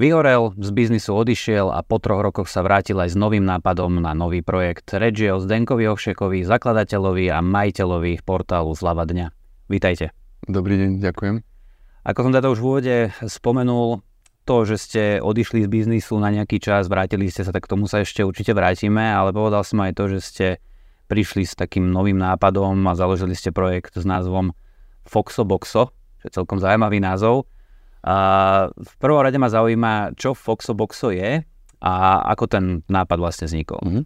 Vyhorel, z biznisu odišiel a po troch rokoch sa vrátil aj s novým nápadom na nový projekt. Reč je o Zdenkovi Ovšekovi, zakladateľovi a majiteľovi portálu Zlava dňa. Vítajte. Dobrý deň, ďakujem. Ako som teda už v úvode spomenul, to, že ste odišli z biznisu na nejaký čas, vrátili ste sa, tak k tomu sa ešte určite vrátime, ale povedal som aj to, že ste prišli s takým novým nápadom a založili ste projekt s názvom Foxoboxo, čo je celkom zaujímavý názov. A v prvom rade ma zaujíma, čo Foxoboxo je a ako ten nápad vlastne vznikol. Mm-hmm.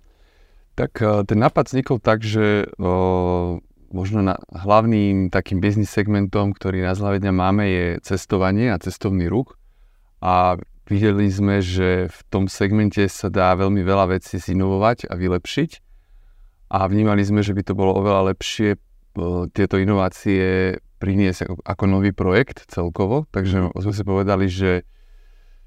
Tak e, ten nápad vznikol tak, že o, možno na, hlavným takým biznis segmentom, ktorý na zľave dňa máme, je cestovanie a cestovný ruch. A videli sme, že v tom segmente sa dá veľmi veľa vecí zinovovať a vylepšiť. A vnímali sme, že by to bolo oveľa lepšie tieto inovácie priniesť ako, ako nový projekt celkovo, takže sme si povedali, že,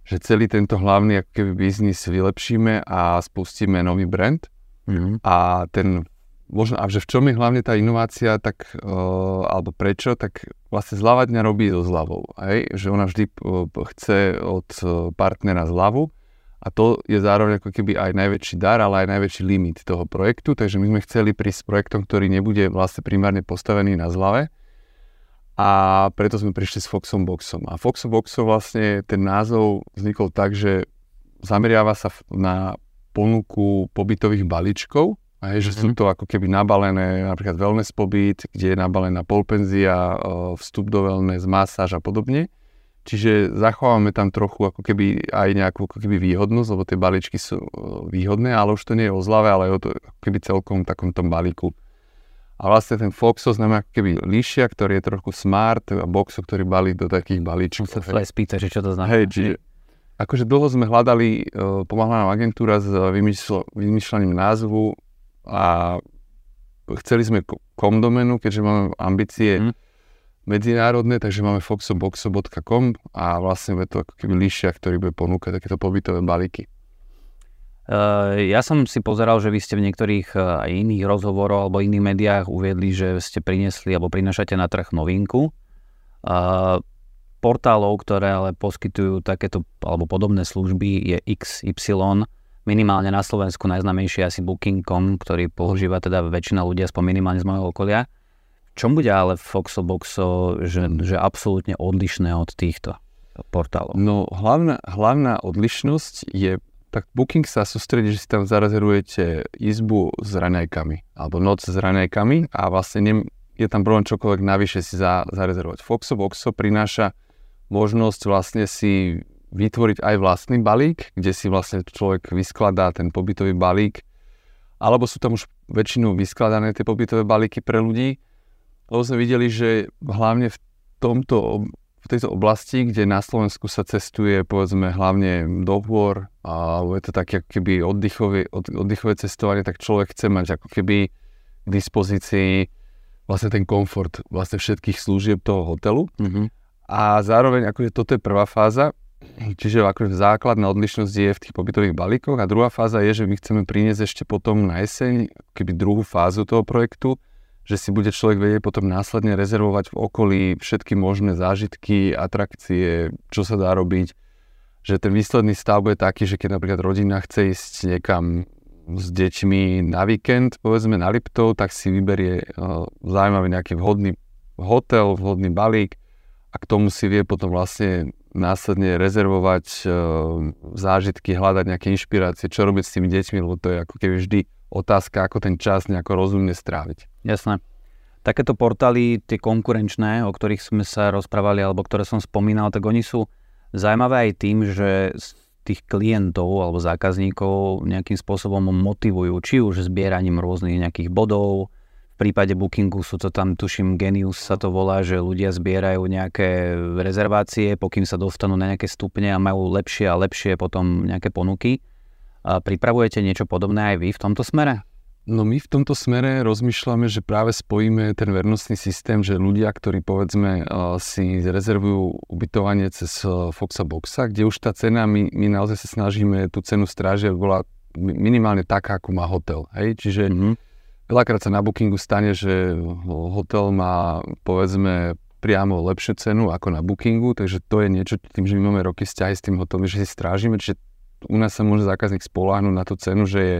že celý tento hlavný ako keby biznis vylepšíme a spustíme nový brand mm-hmm. a ten možno, a že v čom je hlavne tá inovácia, tak, uh, alebo prečo, tak vlastne zľava dňa robí so zľavou, hej? že ona vždy uh, chce od partnera zľavu a to je zároveň ako keby aj najväčší dar, ale aj najväčší limit toho projektu, takže my sme chceli prísť s projektom, ktorý nebude vlastne primárne postavený na zľave, a preto sme prišli s Foxom Boxom. A Foxom Boxom vlastne ten názov vznikol tak, že zameriava sa na ponuku pobytových balíčkov, je, že mm-hmm. sú mhm. to ako keby nabalené napríklad wellness pobyt, kde je nabalená polpenzia, vstup do wellness, masáž a podobne. Čiže zachovávame tam trochu ako keby aj nejakú ako keby výhodnosť, lebo tie balíčky sú výhodné, ale už to nie je o zlave, ale je o to ako keby celkom takom tom balíku. A vlastne ten Foxo znamená ako keby líšia, ktorý je trochu smart a Boxo, ktorý balí do takých balíčkov. Sa to spýta, že čo to znamená. Hej, čiže, akože dlho sme hľadali, uh, pomáhala nám agentúra s vymýšľ, vymýšľaním názvu a chceli sme komdomenu, keďže máme ambície mm. Medzinárodné, takže máme foxoboxo.com a vlastne je to ako keby líšia, ktorý bude ponúkať takéto pobytové balíky. Eh, ja som si pozeral, že vy ste v niektorých eh, aj iných rozhovoroch alebo iných médiách uviedli, že ste priniesli alebo prinašate na trh novinku. Eh, portálov, ktoré ale poskytujú takéto alebo podobné služby je XY. Minimálne na Slovensku najznamejšie asi Booking.com, ktorý používa teda väčšina ľudí aspoň minimálne z môjho okolia. Čom bude ale Foxoboxo, že, že absolútne odlišné od týchto portálov? No hlavná, hlavná odlišnosť je tak Booking sa sústredí, že si tam zarezervujete izbu s raňajkami alebo noc s raňajkami a vlastne nem, je tam problém čokoľvek navyše si za, zarezervovať. Foxo Boxo prináša možnosť vlastne si vytvoriť aj vlastný balík, kde si vlastne človek vyskladá ten pobytový balík, alebo sú tam už väčšinou vyskladané tie pobytové balíky pre ľudí, lebo sme videli, že hlavne v tomto v tejto oblasti, kde na Slovensku sa cestuje povedzme hlavne do hôr, alebo je to také ako keby oddychové, oddychové cestovanie, tak človek chce mať ako keby k dispozícii vlastne ten komfort vlastne všetkých služieb toho hotelu. Mm-hmm. A zároveň akože toto je prvá fáza, čiže akože základná odlišnosť je v tých pobytových balíkoch a druhá fáza je, že my chceme priniesť ešte potom na jeseň keby druhú fázu toho projektu, že si bude človek vedieť potom následne rezervovať v okolí všetky možné zážitky, atrakcie, čo sa dá robiť. Že ten výsledný stav bude taký, že keď napríklad rodina chce ísť niekam s deťmi na víkend, povedzme na Liptov, tak si vyberie uh, zaujímavý nejaký vhodný hotel, vhodný balík a k tomu si vie potom vlastne následne rezervovať uh, zážitky, hľadať nejaké inšpirácie, čo robiť s tými deťmi, lebo to je ako keby vždy otázka, ako ten čas nejako rozumne stráviť. Jasné. Takéto portály, tie konkurenčné, o ktorých sme sa rozprávali, alebo ktoré som spomínal, tak oni sú zaujímavé aj tým, že tých klientov alebo zákazníkov nejakým spôsobom motivujú, či už zbieraním rôznych nejakých bodov, v prípade bookingu sú to tam, tuším, Genius sa to volá, že ľudia zbierajú nejaké rezervácie, pokým sa dostanú na nejaké stupne a majú lepšie a lepšie potom nejaké ponuky. Pripravujete niečo podobné aj vy v tomto smere? No my v tomto smere rozmýšľame, že práve spojíme ten vernostný systém, že ľudia, ktorí povedzme si rezervujú ubytovanie cez Foxa Boxa, kde už tá cena, my, my naozaj sa snažíme tú cenu strážiť, bola minimálne taká, ako má hotel. Hej? Čiže mm-hmm. veľakrát sa na bookingu stane, že hotel má povedzme priamo lepšiu cenu ako na bookingu, takže to je niečo, tým, že my máme roky vzťahy s tým hotelom, že si strážime, čiže u nás sa môže zákazník spoláhnuť na tú cenu, že je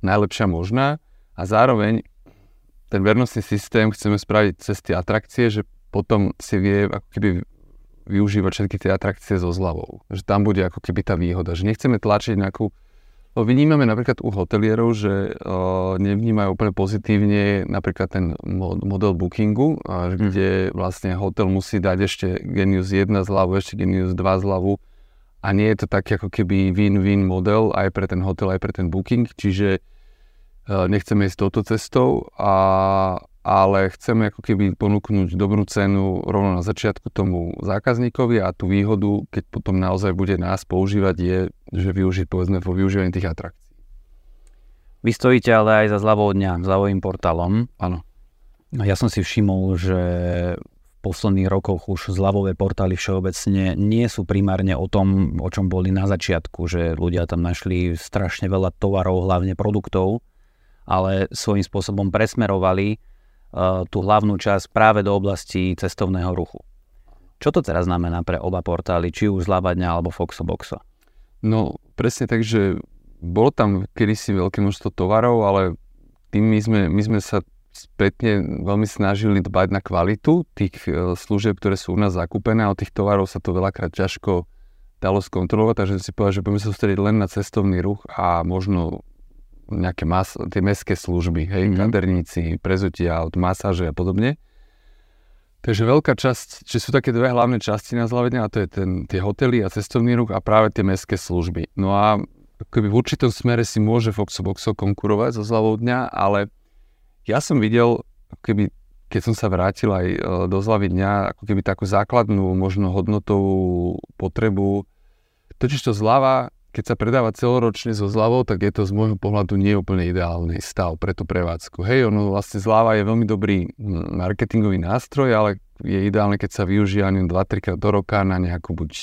najlepšia možná. A zároveň ten vernostný systém chceme spraviť cez tie atrakcie, že potom si vie ako keby využívať všetky tie atrakcie so zľavou. Že tam bude ako keby tá výhoda, že nechceme tlačiť nejakú No, vnímame napríklad u hotelierov, že uh, nevnímajú úplne pozitívne napríklad ten model bookingu, uh, kde vlastne hotel musí dať ešte Genius 1 zľavu, ešte Genius 2 zľavu a nie je to tak ako keby win-win model aj pre ten hotel, aj pre ten booking, čiže uh, nechceme ísť touto cestou a ale chceme ako keby ponúknuť dobrú cenu rovno na začiatku tomu zákazníkovi a tú výhodu, keď potom naozaj bude nás používať, je, že využiť povedzme vo využívaní tých atrakcií. Vy stojíte ale aj za zľavou dňa, zľavovým portálom. Áno. Ja som si všimol, že posledných rokoch už zľavové portály všeobecne nie sú primárne o tom, o čom boli na začiatku, že ľudia tam našli strašne veľa tovarov, hlavne produktov, ale svojím spôsobom presmerovali Eh, tú hlavnú časť práve do oblasti cestovného ruchu. Čo to teraz znamená pre oba portály, či už Zľavadňa alebo Foxoboxo? No presne tak, že bolo tam kedysi veľké množstvo tovarov, ale tým my sme, my sme sa spätne veľmi snažili dbať na kvalitu tých eh, služieb, ktoré sú u nás zakúpené a od tých tovarov sa to veľakrát ťažko dalo skontrolovať, takže si povedal, že budeme sa sústrediť len na cestovný ruch a možno nejaké mas, tie mestské služby, hej, mm-hmm. kaderníci, prezutia masáže a podobne. Takže veľká časť, či sú také dve hlavné časti na Zlavene a to je ten, tie hotely a cestovný ruch a práve tie mestské služby. No a keby v určitom smere si môže Foxo Boxo konkurovať so Zľavou dňa, ale ja som videl, keby, keď som sa vrátil aj e, do Zlavy dňa, ako keby takú základnú, možno hodnotovú potrebu. Totiž to zľava keď sa predáva celoročne so zľavou, tak je to z môjho pohľadu nie úplne ideálny stav pre tú prevádzku. Hej, ono vlastne zľava je veľmi dobrý marketingový nástroj, ale je ideálne, keď sa využíva 2-3 krát do roka na nejakú buď e,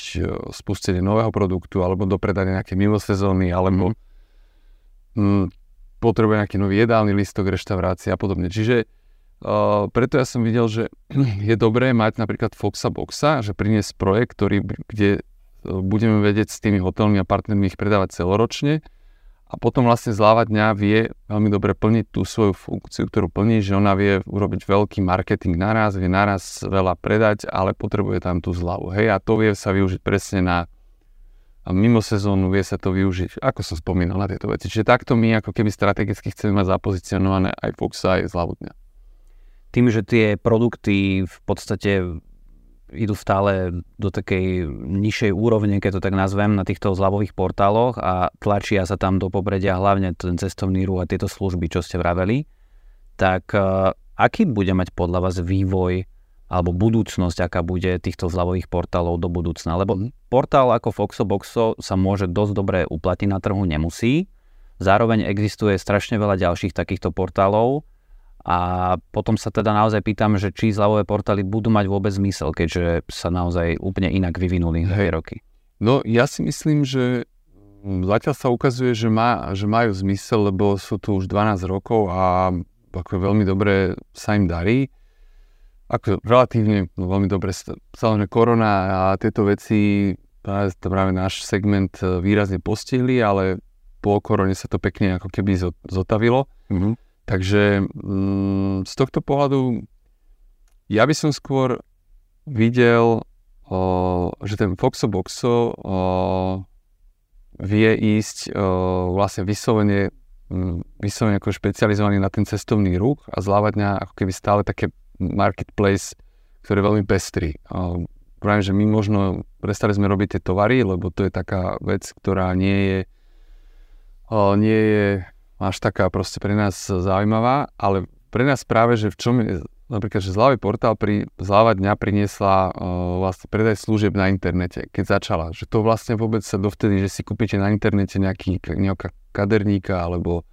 spustenie nového produktu, alebo dopredanie nejaké mimosezóny, alebo mm, potrebuje nejaký nový jedálny listok, reštaurácia a podobne. Čiže Uh, preto ja som videl, že je dobré mať napríklad Foxa Boxa, že priniesť projekt, ktorý, kde budeme vedieť s tými hotelmi a partnermi ich predávať celoročne a potom vlastne zláva dňa vie veľmi dobre plniť tú svoju funkciu, ktorú plní, že ona vie urobiť veľký marketing naraz, vie naraz veľa predať, ale potrebuje tam tú zľavu. Hej, a to vie sa využiť presne na a mimo sezónu vie sa to využiť, ako som spomínal na tieto veci. Čiže takto my ako keby strategicky chceme mať zapozicionované aj Foxa, aj zľavu dňa. Tým, že tie produkty v podstate idú stále do takej nižšej úrovne, keď to tak nazvem, na týchto zľavových portáloch a tlačia sa tam do popredia hlavne ten cestovný ruch a tieto služby, čo ste vraveli, tak uh, aký bude mať podľa vás vývoj alebo budúcnosť, aká bude týchto zľavových portálov do budúcna? Lebo mm. portál ako Foxo Boxo sa môže dosť dobre uplatiť na trhu, nemusí. Zároveň existuje strašne veľa ďalších takýchto portálov, a potom sa teda naozaj pýtam, že či zľavové portály budú mať vôbec zmysel, keďže sa naozaj úplne inak vyvinuli za tie roky. No ja si myslím, že zatiaľ sa ukazuje, že, má, že majú zmysel, lebo sú tu už 12 rokov a ako veľmi dobre sa im darí. Ako relatívne no, veľmi dobre, samozrejme korona a tieto veci práve, práve náš segment e, výrazne postihli, ale po korone sa to pekne ako keby zotavilo. Mm-hmm. Takže mm, z tohto pohľadu ja by som skôr videl, o, že ten Foxo Boxo o, vie ísť o, vlastne vyslovene, mm, vyslovene ako špecializovaný na ten cestovný ruch a zlávať ako keby stále také marketplace, ktorý je veľmi pestrý. Pravím, že my možno prestali sme robiť tie tovary, lebo to je taká vec, ktorá nie je, nie je až taká proste pre nás zaujímavá, ale pre nás práve, že v čom je, napríklad, že Zľavý portál pri Zľava dňa priniesla uh, vlastne predaj služieb na internete, keď začala. Že to vlastne vôbec sa dovtedy, že si kúpite na internete nejaký, nejaká kaderníka alebo,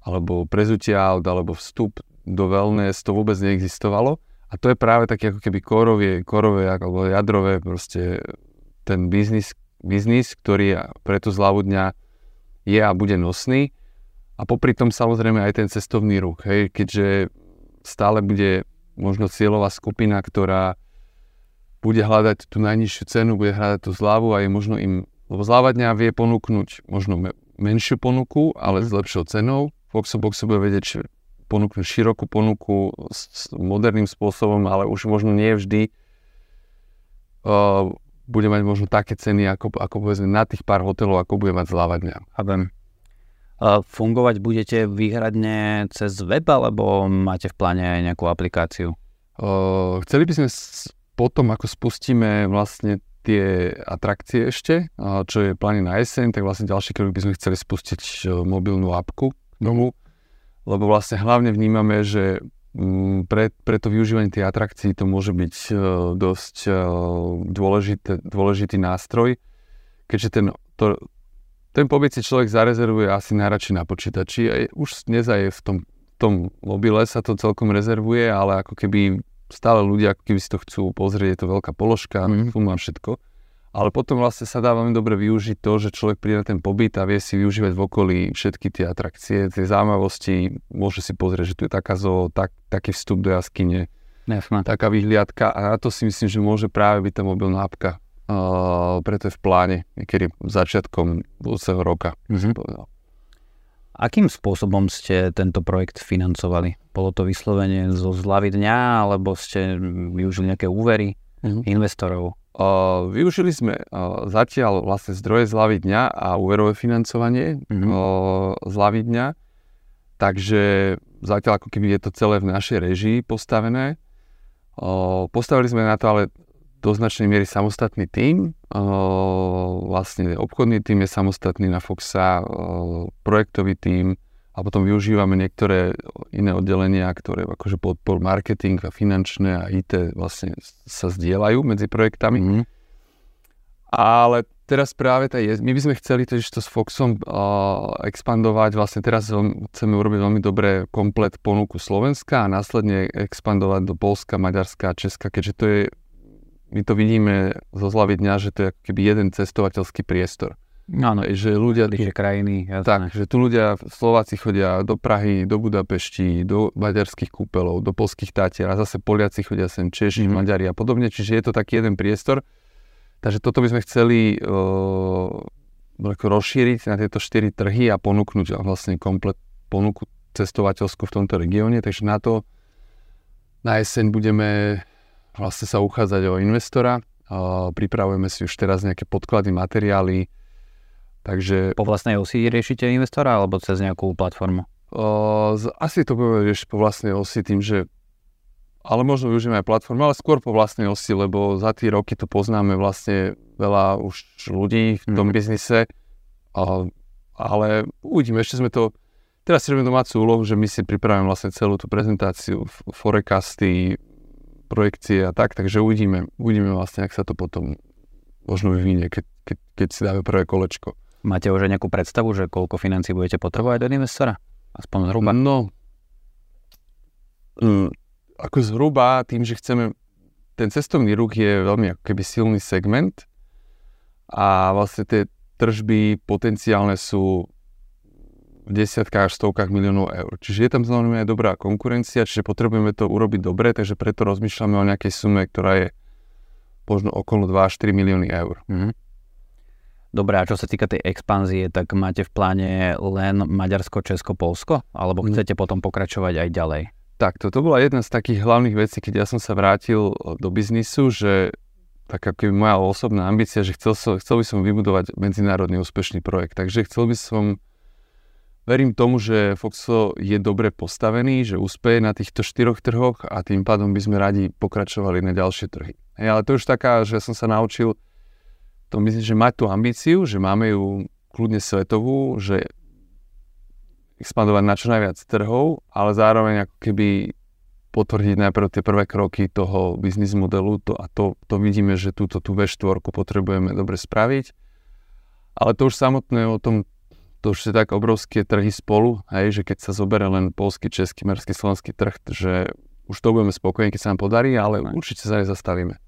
alebo prezutia aut, alebo vstup do wellness, to vôbec neexistovalo. A to je práve také ako keby korovie, korové alebo jadrové proste ten biznis, biznis, ktorý pre tú zľavu dňa je a bude nosný A popri tom samozrejme aj ten cestovný ruch, hej, keďže stále bude možno cieľová skupina, ktorá bude hľadať tú najnižšiu cenu, bude hľadať tú zľavu a je možno im, lebo zľava dňa vie ponúknuť možno me, menšiu ponuku, ale s lepšou cenou. Foxobox bude vedieť ponúknuť širokú ponuku s, moderným spôsobom, ale už možno nie vždy uh, bude mať možno také ceny, ako, ako povedzme na tých pár hotelov, ako bude mať zľava dňa. Chápem. Uh, fungovať budete výhradne cez web, alebo máte v pláne aj nejakú aplikáciu? Uh, chceli by sme s, potom, ako spustíme vlastne tie atrakcie ešte, čo je plány na jeseň, tak vlastne ďalší krok by sme chceli spustiť mobilnú apku k tomu, lebo vlastne hlavne vnímame, že mm, pre, pre to využívanie tej atrakcií to môže byť dosť dôležité, dôležitý nástroj, keďže ten, to, ten pobyt si človek zarezervuje asi najradšej na počítači a už dnes aj v tom, v tom mobile sa to celkom rezervuje, ale ako keby stále ľudia, keby si to chcú pozrieť, je to veľká položka, mm. má všetko. Ale potom vlastne sa dá veľmi dobre využiť to, že človek príde na ten pobyt a vie si využívať v okolí všetky tie atrakcie, tie zaujímavosti, môže si pozrieť, že tu je taká zo, tak, taký vstup do jaskyne, Jasne. taká vyhliadka a na to si myslím, že môže práve byť tá mobilná apka. Uh, preto je v pláne, niekedy začiatkom budúceho roka, mm-hmm. Akým spôsobom ste tento projekt financovali? Bolo to vyslovene zo zľavy dňa, alebo ste využili nejaké úvery mm-hmm. investorov? Uh, využili sme uh, zatiaľ vlastne zdroje zľavy dňa a úverové financovanie mm-hmm. uh, zľavy dňa. Takže zatiaľ ako keby je to celé v našej režii postavené. Uh, postavili sme na to ale do značnej miery samostatný tím. Vlastne obchodný tím je samostatný na Foxa, projektový tím a potom využívame niektoré iné oddelenia, ktoré akože podpor marketing a finančné a IT vlastne sa zdieľajú medzi projektami. Mm-hmm. Ale teraz práve tá je, my by sme chceli to s Foxom uh, expandovať, vlastne teraz chceme urobiť veľmi dobré komplet ponuku Slovenska a následne expandovať do Polska, Maďarska a Česka, keďže to je my to vidíme zo zľavy dňa, že to je ako keby jeden cestovateľský priestor. Áno, že ľudia... Tu, krajiny, jasné. Tak, že tu ľudia, Slováci chodia do Prahy, do Budapešti, do maďarských kúpelov, do polských tátier a zase Poliaci chodia sem, Češi, mm-hmm. Maďari a podobne, čiže je to taký jeden priestor. Takže toto by sme chceli uh, rozšíriť na tieto štyri trhy a ponúknuť vlastne komplet ponuku cestovateľskú v tomto regióne, takže na to na jeseň budeme vlastne sa uchádzať o investora. Pripravujeme si už teraz nejaké podklady, materiály. Takže... Po vlastnej osi riešite investora alebo cez nejakú platformu? asi to budeme riešiť po vlastnej osi tým, že ale možno využijeme aj platformu, ale skôr po vlastnej osi, lebo za tie roky to poznáme vlastne veľa už ľudí v tom mm. biznise. ale uvidíme, ešte sme to Teraz si robíme domácu úlohu, že my si pripravíme vlastne celú tú prezentáciu, forecasty, projekcie a tak, takže uvidíme, uvidíme vlastne, ak sa to potom možno vyvinie, keď, keď, keď si dáme prvé kolečko. Máte už aj nejakú predstavu, že koľko financí budete potrebovať od investora? Aspoň zhruba? No, mm, ako zhruba tým, že chceme, ten cestovný ruch je veľmi ako keby silný segment a vlastne tie tržby potenciálne sú v desiatkách až stovkách miliónov eur. Čiže je tam znamená aj dobrá konkurencia, čiže potrebujeme to urobiť dobre, takže preto rozmýšľame o nejakej sume, ktorá je možno okolo 2 až 3 milióny eur. Mm-hmm. Dobre, a čo sa týka tej expanzie, tak máte v pláne len Maďarsko, Česko, Polsko? Alebo mhm. chcete mm. potom pokračovať aj ďalej? Tak, toto bola jedna z takých hlavných vecí, keď ja som sa vrátil do biznisu, že taká keby moja osobná ambícia, že chcel, som, chcel by som vybudovať medzinárodný úspešný projekt. Takže chcel by som Verím tomu, že Foxo je dobre postavený, že úspeje na týchto štyroch trhoch a tým pádom by sme radi pokračovali na ďalšie trhy. Hej, ale to už taká, že som sa naučil to myslím, že mať tú ambíciu, že máme ju kľudne svetovú, že expandovať na čo najviac trhov, ale zároveň ako keby potvrdiť najprv tie prvé kroky toho biznis modelu to, a to, to vidíme, že túto tú V4 potrebujeme dobre spraviť. Ale to už samotné o tom to už je tak obrovské trhy spolu, hej, že keď sa zoberie len polský, český, merský, slovenský trh, že už to budeme spokojní, keď sa nám podarí, ale určite sa nezastavíme.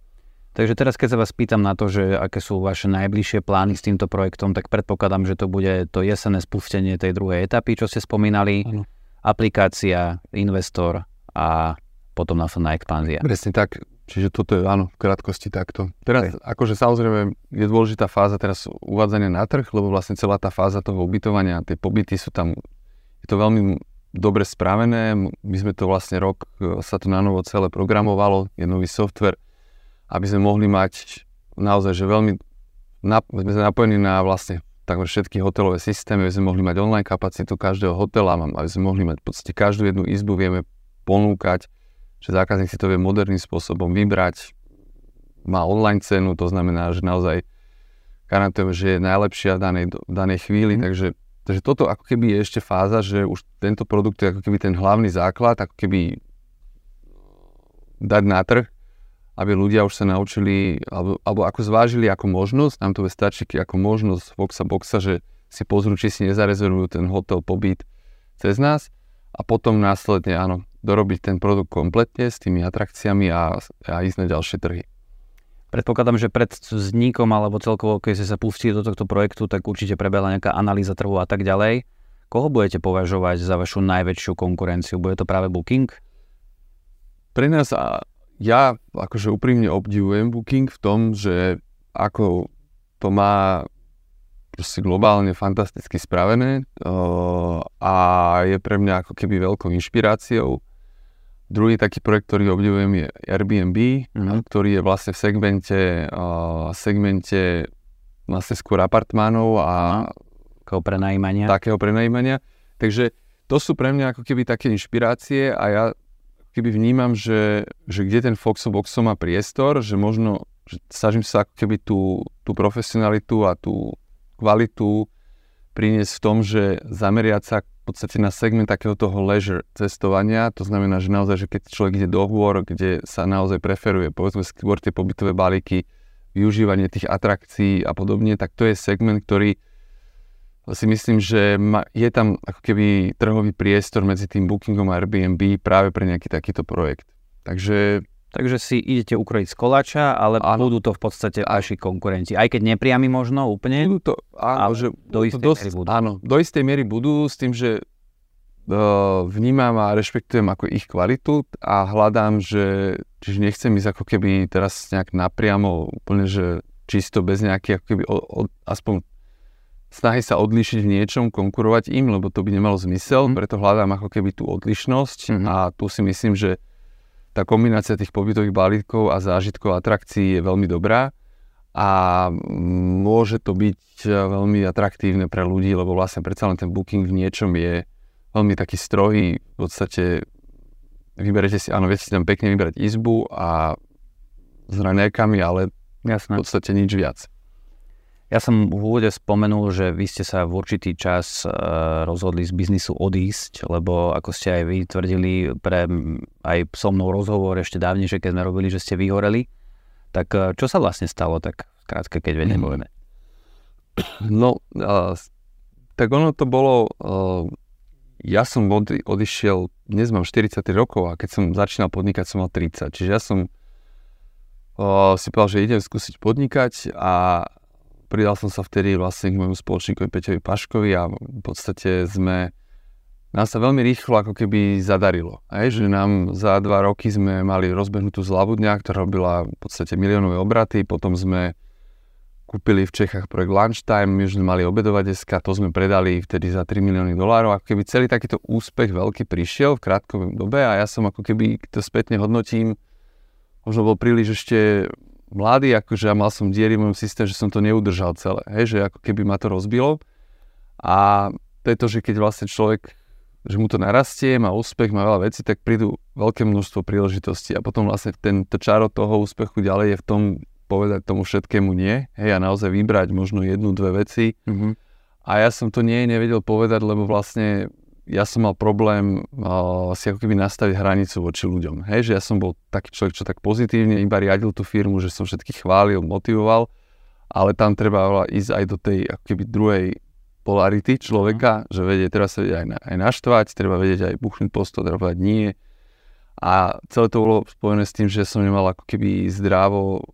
Takže teraz, keď sa vás pýtam na to, že aké sú vaše najbližšie plány s týmto projektom, tak predpokladám, že to bude to jesenné spustenie tej druhej etapy, čo ste spomínali. Ano. Aplikácia, investor a potom následná expanzia. Presne tak. Čiže toto je, áno, v krátkosti takto. Teraz, okay. akože samozrejme, je dôležitá fáza teraz uvádzania na trh, lebo vlastne celá tá fáza toho ubytovania, tie pobyty sú tam, je to veľmi dobre spravené. My sme to vlastne rok, e, sa to na novo celé programovalo, je nový software, aby sme mohli mať naozaj, že veľmi, na, sme napojení na vlastne takmer všetky hotelové systémy, aby sme mohli mať online kapacitu každého hotela, aby sme mohli mať v podstate každú jednu izbu, vieme ponúkať, že zákazník si to vie moderným spôsobom vybrať, má online cenu, to znamená, že naozaj garantujeme, že je najlepšia v danej, v danej chvíli, mm. takže, takže toto ako keby je ešte fáza, že už tento produkt je ako keby ten hlavný základ, ako keby dať na trh aby ľudia už sa naučili, alebo, alebo ako zvážili ako možnosť, nám to stačí ako možnosť Voxa Boxa, že si pozrú, či si nezarezervujú ten hotel pobyt cez nás a potom následne, áno, dorobiť ten produkt kompletne s tými atrakciami a, a ísť na ďalšie trhy. Predpokladám, že pred vznikom alebo celkovo, keď ste sa pustili do tohto projektu, tak určite prebehla nejaká analýza trhu a tak ďalej. Koho budete považovať za vašu najväčšiu konkurenciu? Bude to práve Booking? Pre nás ja akože úprimne obdivujem Booking v tom, že ako to má proste globálne fantasticky spravené uh, a je pre mňa ako keby veľkou inšpiráciou. Druhý taký projekt, ktorý obdivujem je Airbnb, mm-hmm. ktorý je vlastne v segmente, uh, segmente vlastne skôr apartmánov a takého prenajímania. Takého prenajímania. Takže to sú pre mňa ako keby také inšpirácie a ja keby vnímam, že, že kde ten Foxo Boxo má priestor, že možno že snažím sa ako keby tú, tú profesionalitu a tú kvalitu priniesť v tom, že zameriať sa v podstate na segment takého toho leisure cestovania, to znamená, že naozaj, že keď človek ide do hôr, kde sa naozaj preferuje, povedzme skôr tie pobytové balíky, využívanie tých atrakcií a podobne, tak to je segment, ktorý si myslím, že je tam ako keby trhový priestor medzi tým Bookingom a Airbnb práve pre nejaký takýto projekt. Takže Takže si idete ukrojiť z koláča, ale áno. budú to v podstate vaši konkurenti. Aj keď nepriami možno úplne, budú to, áno, že do istej dosť, miery budú. Áno, do istej miery budú s tým, že uh, vnímam a rešpektujem ako ich kvalitu a hľadám, že čiže nechcem ísť ako keby teraz nejak napriamo úplne, že čisto bez nejakých ako keby o, o, aspoň snahy sa odlišiť v niečom, konkurovať im, lebo to by nemalo zmysel, mm. preto hľadám ako keby tú odlišnosť mm. a tu si myslím, že tá kombinácia tých pobytových balíkov a zážitkov a atrakcií je veľmi dobrá a môže to byť veľmi atraktívne pre ľudí, lebo vlastne predsa len ten booking v niečom je veľmi taký strohý, v podstate vyberete si, áno, viete si tam pekne vybrať izbu a s raňajkami, ale Jasné. v podstate nič viac. Ja som v úvode spomenul, že vy ste sa v určitý čas uh, rozhodli z biznisu odísť, lebo ako ste aj vy tvrdili pre aj so mnou rozhovor ešte dávnejšie, keď sme robili, že ste vyhoreli. Tak uh, čo sa vlastne stalo, tak krátke, keď vedem povieme? No, uh, tak ono to bolo, uh, ja som od, odišiel, dnes mám 43 rokov a keď som začínal podnikať, som mal 30. Čiže ja som uh, si povedal, že idem skúsiť podnikať a pridal som sa vtedy vlastne k môjmu spoločníkovi Peťovi Paškovi a v podstate sme nám sa veľmi rýchlo ako keby zadarilo. Aj, že nám za dva roky sme mali rozbehnutú zľavu dňa, ktorá robila v podstate miliónové obraty, potom sme kúpili v Čechách projekt Lunchtime, my už sme mali obedovať deska, to sme predali vtedy za 3 milióny dolárov. Ako keby celý takýto úspech veľký prišiel v krátkom dobe a ja som ako keby to spätne hodnotím, možno bol príliš ešte mladý, akože ja mal som diery v mojom systéme, že som to neudržal celé, hej, že ako keby ma to rozbilo. A to je to, že keď vlastne človek, že mu to narastie, má úspech, má veľa vecí, tak prídu veľké množstvo príležitostí a potom vlastne ten, to čaro toho úspechu ďalej je v tom povedať tomu všetkému nie, hej, a naozaj vybrať možno jednu, dve veci. Mm-hmm. A ja som to nie nevedel povedať, lebo vlastne ja som mal problém uh, si ako keby nastaviť hranicu voči ľuďom. Hej, že ja som bol taký človek, čo tak pozitívne iba riadil tú firmu, že som všetkých chválil, motivoval, ale tam treba ísť aj do tej ako keby druhej polarity človeka, mm. že vedie, treba sa vedieť aj, na, aj naštvať, treba vedieť aj buchnúť posto, treba povedať nie. A celé to bolo spojené s tým, že som nemal ako keby zdravo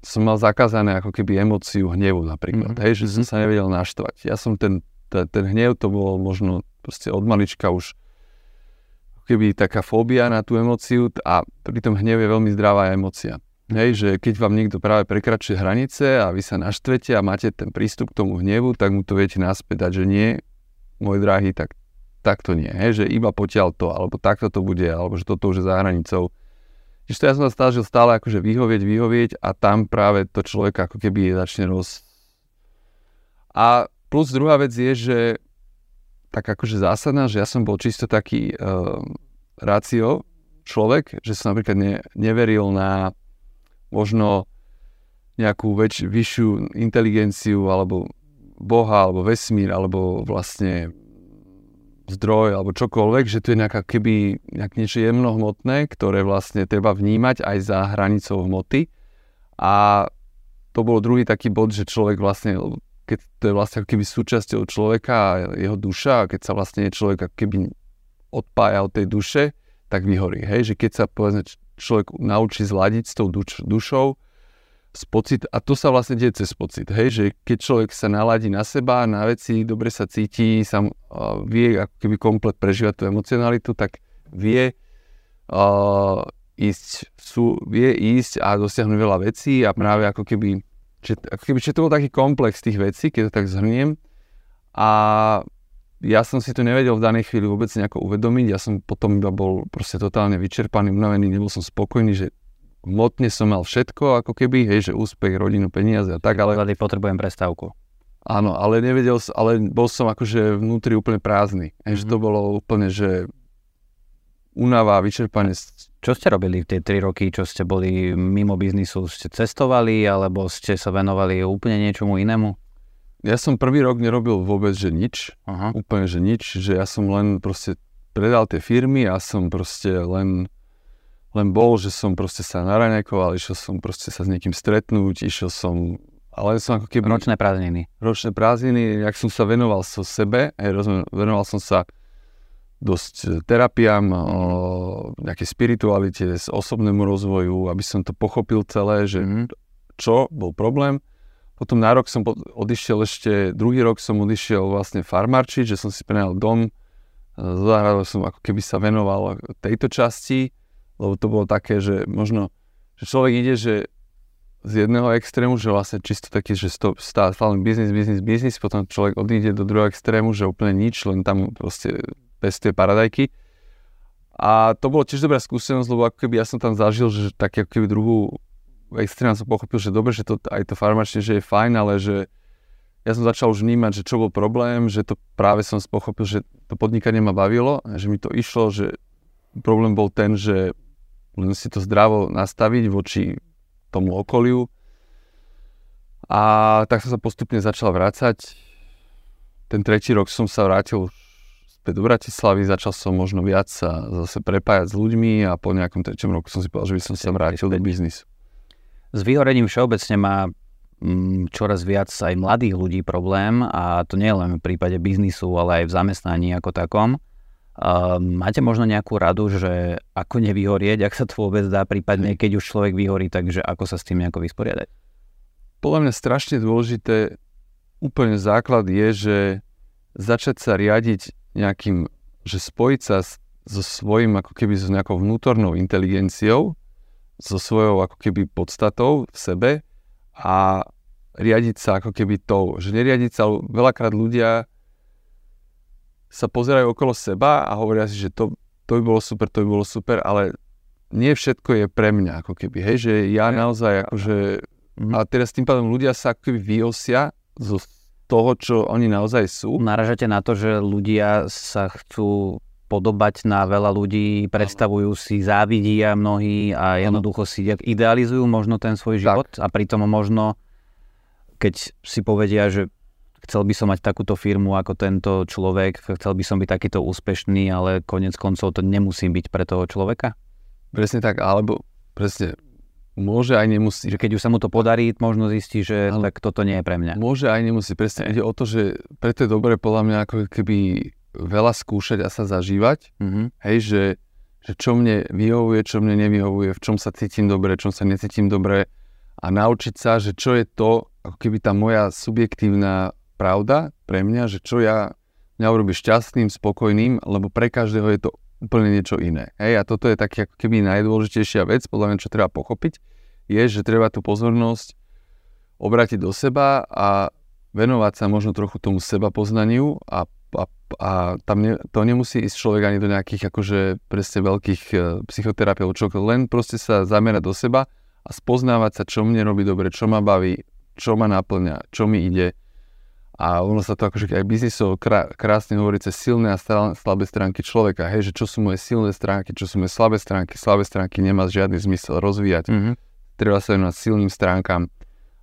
som mal zakázané ako keby emóciu hnevu napríklad, mm-hmm. hej, že som mhm. sa nevedel naštvať. Ja som ten, ten, ten hnev, to bolo možno proste od malička už keby taká fóbia na tú emóciu a pri tom hnev je veľmi zdravá emócia. Hej, že keď vám niekto práve prekračuje hranice a vy sa naštvete a máte ten prístup k tomu hnevu, tak mu to viete naspäť že nie, môj drahý, tak, tak to nie. Hej, že iba potiaľ to, alebo takto to bude, alebo že toto už je za hranicou. Čiže ja som sa snažil stále akože vyhovieť, vyhovieť a tam práve to človeka ako keby začne roz... A plus druhá vec je, že tak akože zásadná, že ja som bol čisto taký uh, rácio človek, že som napríklad ne, neveril na možno nejakú väč, vyššiu inteligenciu alebo Boha, alebo vesmír, alebo vlastne zdroj, alebo čokoľvek, že to je nejaká keby nejak niečo jemnohmotné, ktoré vlastne treba vnímať aj za hranicou hmoty. A to bol druhý taký bod, že človek vlastne keď to je vlastne keby súčasťou človeka a jeho duša a keď sa vlastne človek keby odpája od tej duše, tak vyhorí. Hej? Že keď sa povedzme človek naučí zladiť s tou duš, dušou, s pocit, a to sa vlastne deje cez pocit, hej, že keď človek sa naladí na seba, na veci, dobre sa cíti, sam, uh, vie ako keby komplet prežívať tú emocionalitu, tak vie uh, ísť, sú, vie ísť a dosiahnuť veľa vecí a práve ako keby Čiže, ako keby, čiže to bol taký komplex tých vecí, keď to tak zhrniem. A ja som si to nevedel v danej chvíli vôbec nejako uvedomiť. Ja som potom iba bol proste totálne vyčerpaný, unavený, nebol som spokojný, že motne som mal všetko, ako keby, hej, že úspech, rodinu, peniaze a tak, ale... Tady potrebujem prestávku. Áno, ale nevedel, ale bol som akože vnútri úplne prázdny. Mm-hmm. Že to mhm. bolo úplne, že únava, vyčerpanie čo ste robili v tie 3 roky, čo ste boli mimo biznisu? Ste cestovali alebo ste sa venovali úplne niečomu inému? Ja som prvý rok nerobil vôbec, že nič. Aha. Úplne, že nič. Že ja som len proste predal tie firmy a som proste len, len bol, že som proste sa naraňakoval, išiel som proste sa s niekým stretnúť, išiel som ale som ako keby... Ročné prázdniny. Ročné prázdniny, jak som sa venoval so sebe, hej, rozumiem, venoval som sa dosť e, terapiám, mm. o nejakej spiritualite, s osobnému rozvoju, aby som to pochopil celé, že mm. čo bol problém. Potom na rok som odišiel ešte, druhý rok som odišiel vlastne farmarčiť, že som si prenajal dom, e, záhradou som ako keby sa venoval tejto časti, lebo to bolo také, že možno, že človek ide, že z jedného extrému, že vlastne čisto taký, že stále biznis, biznis, biznis, potom človek odíde do druhého extrému, že úplne nič, len tam proste pestuje paradajky. A to bolo tiež dobrá skúsenosť, lebo ako keby ja som tam zažil, že tak ako keby druhú extrém som pochopil, že dobre, že to, aj to farmačne, že je fajn, ale že ja som začal už vnímať, že čo bol problém, že to práve som pochopil, že to podnikanie ma bavilo, že mi to išlo, že problém bol ten, že len si to zdravo nastaviť voči tomu okoliu. A tak som sa postupne začal vrácať. Ten tretí rok som sa vrátil späť do Bratislavy, začal som možno viac sa zase prepájať s ľuďmi a po nejakom treťom roku som si povedal, že by som sa vrátil do biznisu. S vyhorením všeobecne má mm, čoraz viac aj mladých ľudí problém a to nie len v prípade biznisu, ale aj v zamestnaní ako takom. Uh, máte možno nejakú radu, že ako nevyhorieť, ak sa to vôbec dá, prípadne keď už človek vyhorí, takže ako sa s tým nejako vysporiadať? Podľa mňa strašne dôležité, úplne základ je, že začať sa riadiť nejakým, že spojiť sa so svojím ako keby s nejakou vnútornou inteligenciou, so svojou ako keby podstatou v sebe a riadiť sa ako keby tou, že neriadiť sa, veľakrát ľudia sa pozerajú okolo seba a hovoria si, že to, to by bolo super, to by bolo super, ale nie všetko je pre mňa, ako keby, hej, že ja naozaj, akože, mhm. a teraz tým pádom ľudia sa ako keby vyosia zo toho, čo oni naozaj sú. Naražate na to, že ľudia sa chcú podobať na veľa ľudí, predstavujú si, závidia mnohí a jednoducho si idealizujú možno ten svoj život tak. a pritom možno, keď si povedia, že chcel by som mať takúto firmu ako tento človek, chcel by som byť takýto úspešný, ale konec koncov to nemusí byť pre toho človeka? Presne tak, alebo presne Môže aj nemusí. Že keď už sa mu to podarí, možno zistí, že Ale tak toto nie je pre mňa. Môže aj nemusí. Presne ide o to, že preto je dobre podľa mňa ako keby veľa skúšať a sa zažívať. Mm-hmm. Hej, že, že čo mne vyhovuje, čo mne nevyhovuje, v čom sa cítim dobre, v čom sa necítim dobre. a naučiť sa, že čo je to, ako keby tá moja subjektívna pravda pre mňa, že čo ja mňa urobí šťastným, spokojným, lebo pre každého je to úplne niečo iné. Hej, a toto je taký ako keby najdôležitejšia vec, podľa mňa, čo treba pochopiť, je, že treba tú pozornosť obrátiť do seba a venovať sa možno trochu tomu seba poznaniu a, a, a tam ne, to nemusí ísť človek ani do nejakých akože presne veľkých uh, psychoterapeutov, čo len proste sa zamerať do seba a spoznávať sa, čo mne robí dobre, čo ma baví, čo ma naplňa, čo mi ide. A ono sa to akože aj biznisov krá, krásne hovorí cez silné a slabé stránky človeka. Hej, že čo sú moje silné stránky, čo sú moje slabé stránky. Slabé stránky nemá žiadny zmysel rozvíjať. Mm-hmm. Treba sa venovať silným stránkam,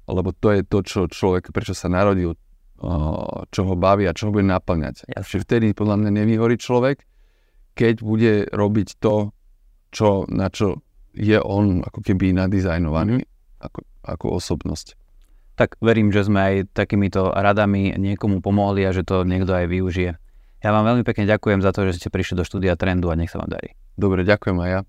lebo to je to, čo človek, prečo sa narodil, čo ho baví a čo ho bude naplňať. Čiže vtedy podľa mňa nevyhorí človek, keď bude robiť to, čo, na čo je on ako keby nadizajnovaný mm-hmm. ako, ako osobnosť. Tak verím, že sme aj takýmito radami niekomu pomohli a že to niekto aj využije. Ja vám veľmi pekne ďakujem za to, že ste prišli do štúdia Trendu a nech sa vám darí. Dobre, ďakujem aj ja.